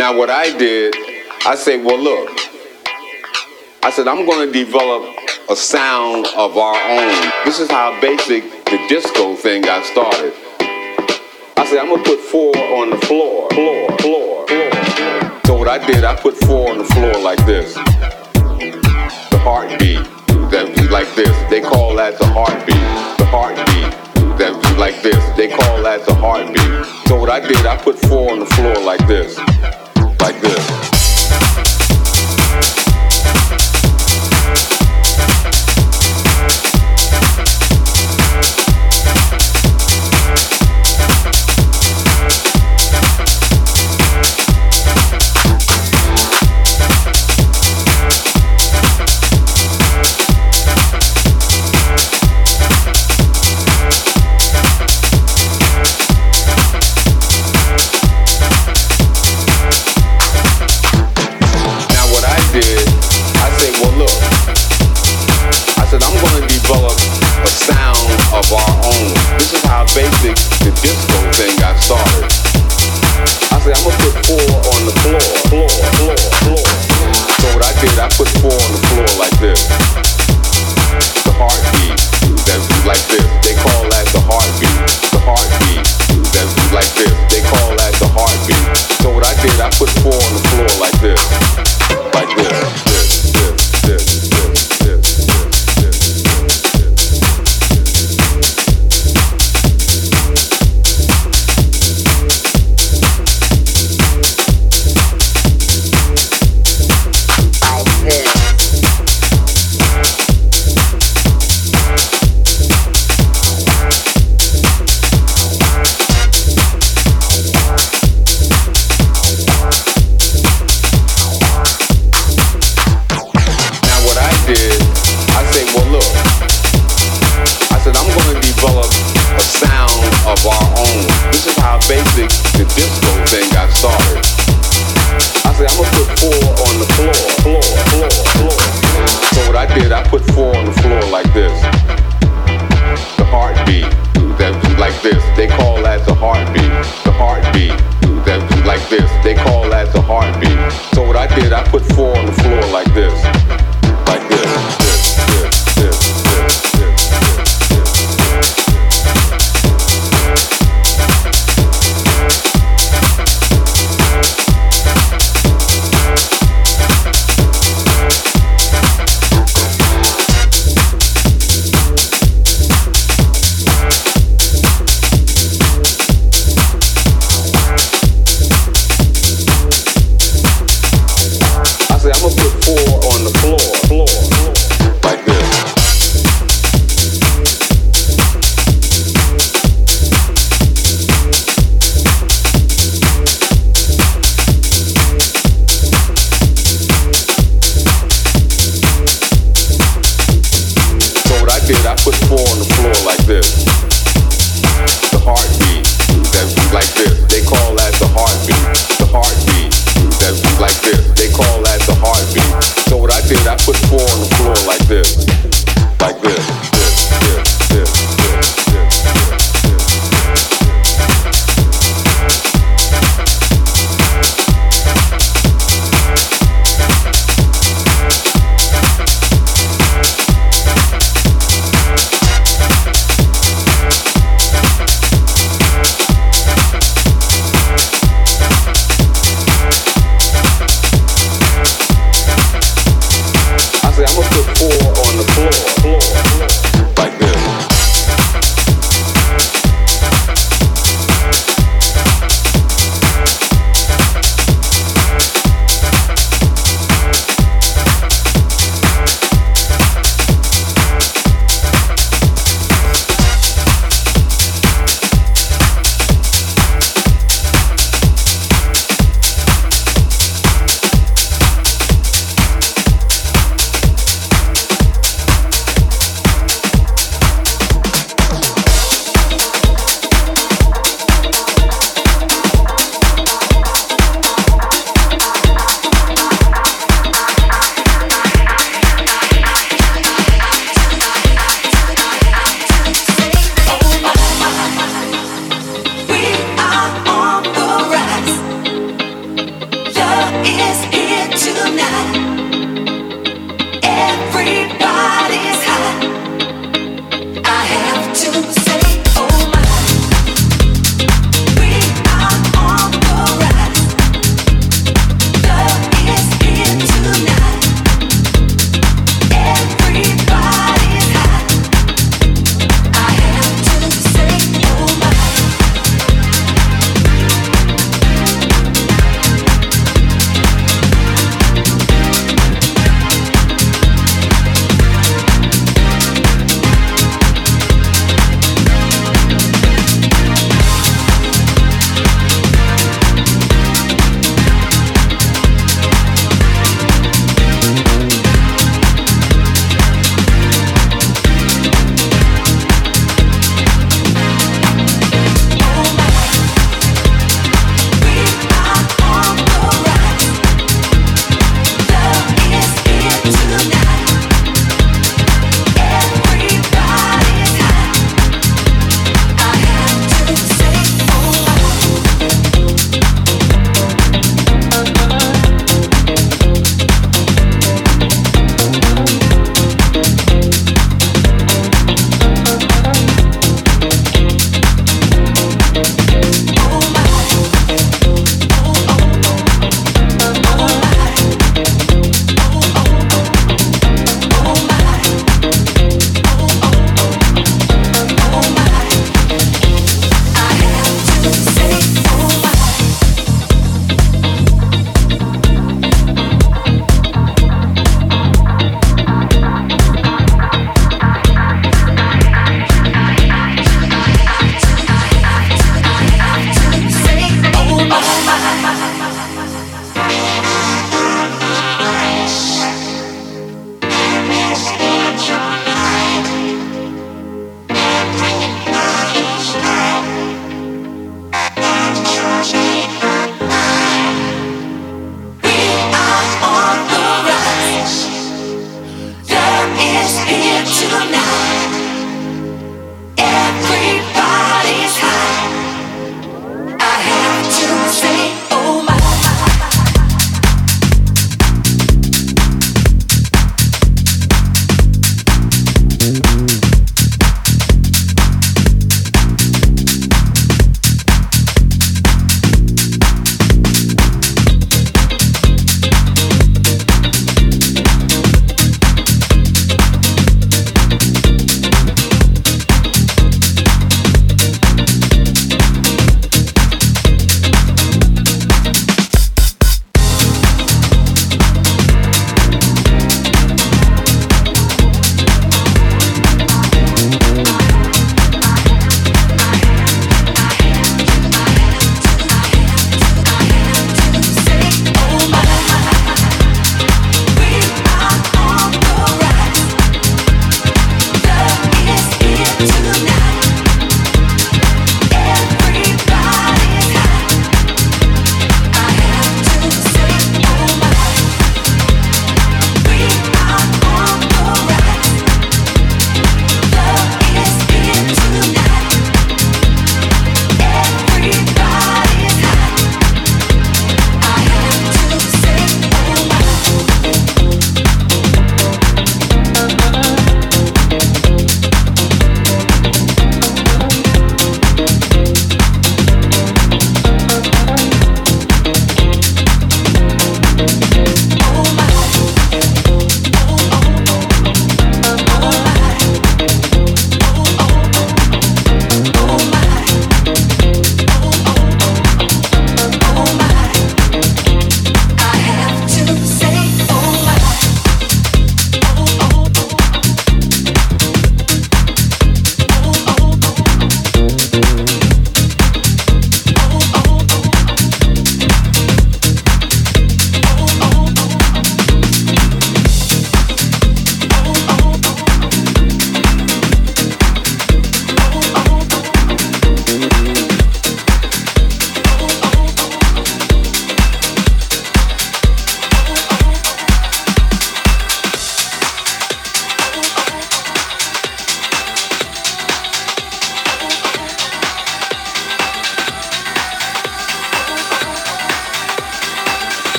Now, what I did, I said, well, look, I said, I'm going to develop a sound of our own. This is how basic the disco thing got started. I said, I'm going to put four on the floor, floor, floor, floor. So what I did, I put four on the floor like this. The heartbeat, that like this. They call that the heartbeat. The heartbeat, that like this. They call that the heartbeat. So what I did, I put four on the floor like this, like this. four on the floor like this. till now.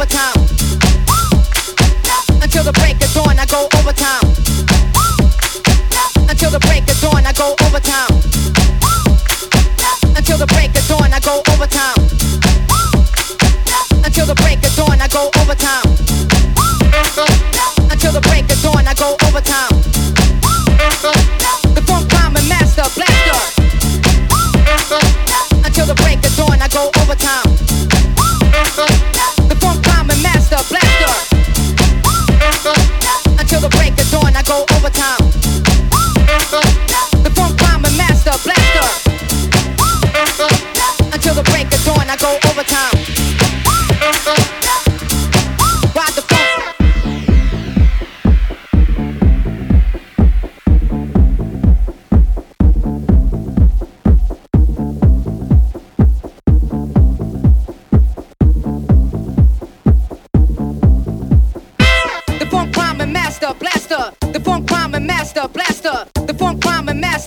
Overtime. Until the break of dawn, I go overtime. Until the break of dawn, I go overtime. Until the break of dawn, I go overtime until the break of dawn. I go overtime. Until the break of dawn, I go overtime. The funk rhyming master blaster. Until the break of dawn, I go overtime. Break of dawn, I go overtime.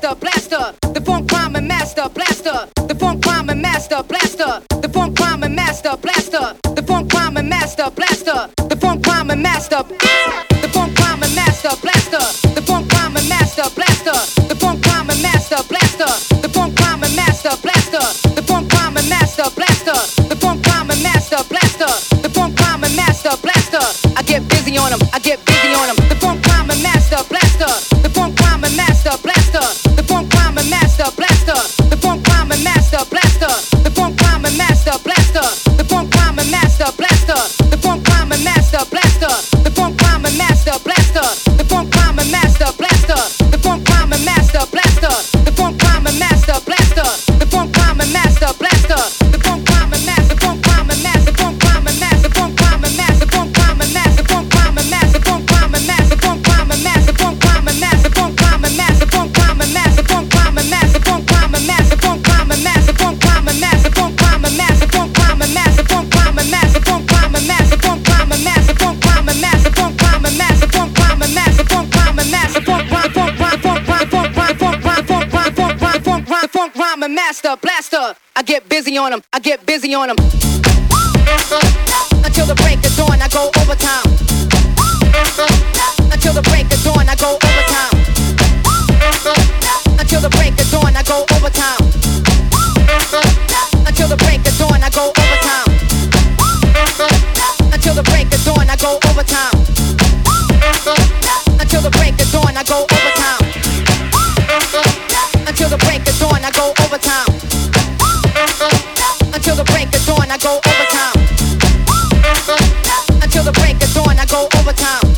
Blaster, the phone climb and master, blaster, the funk rhyming master blaster. Until the break of dawn, I go overtime. busy on Master. Them. I get busy on them. Until the break of go overtime.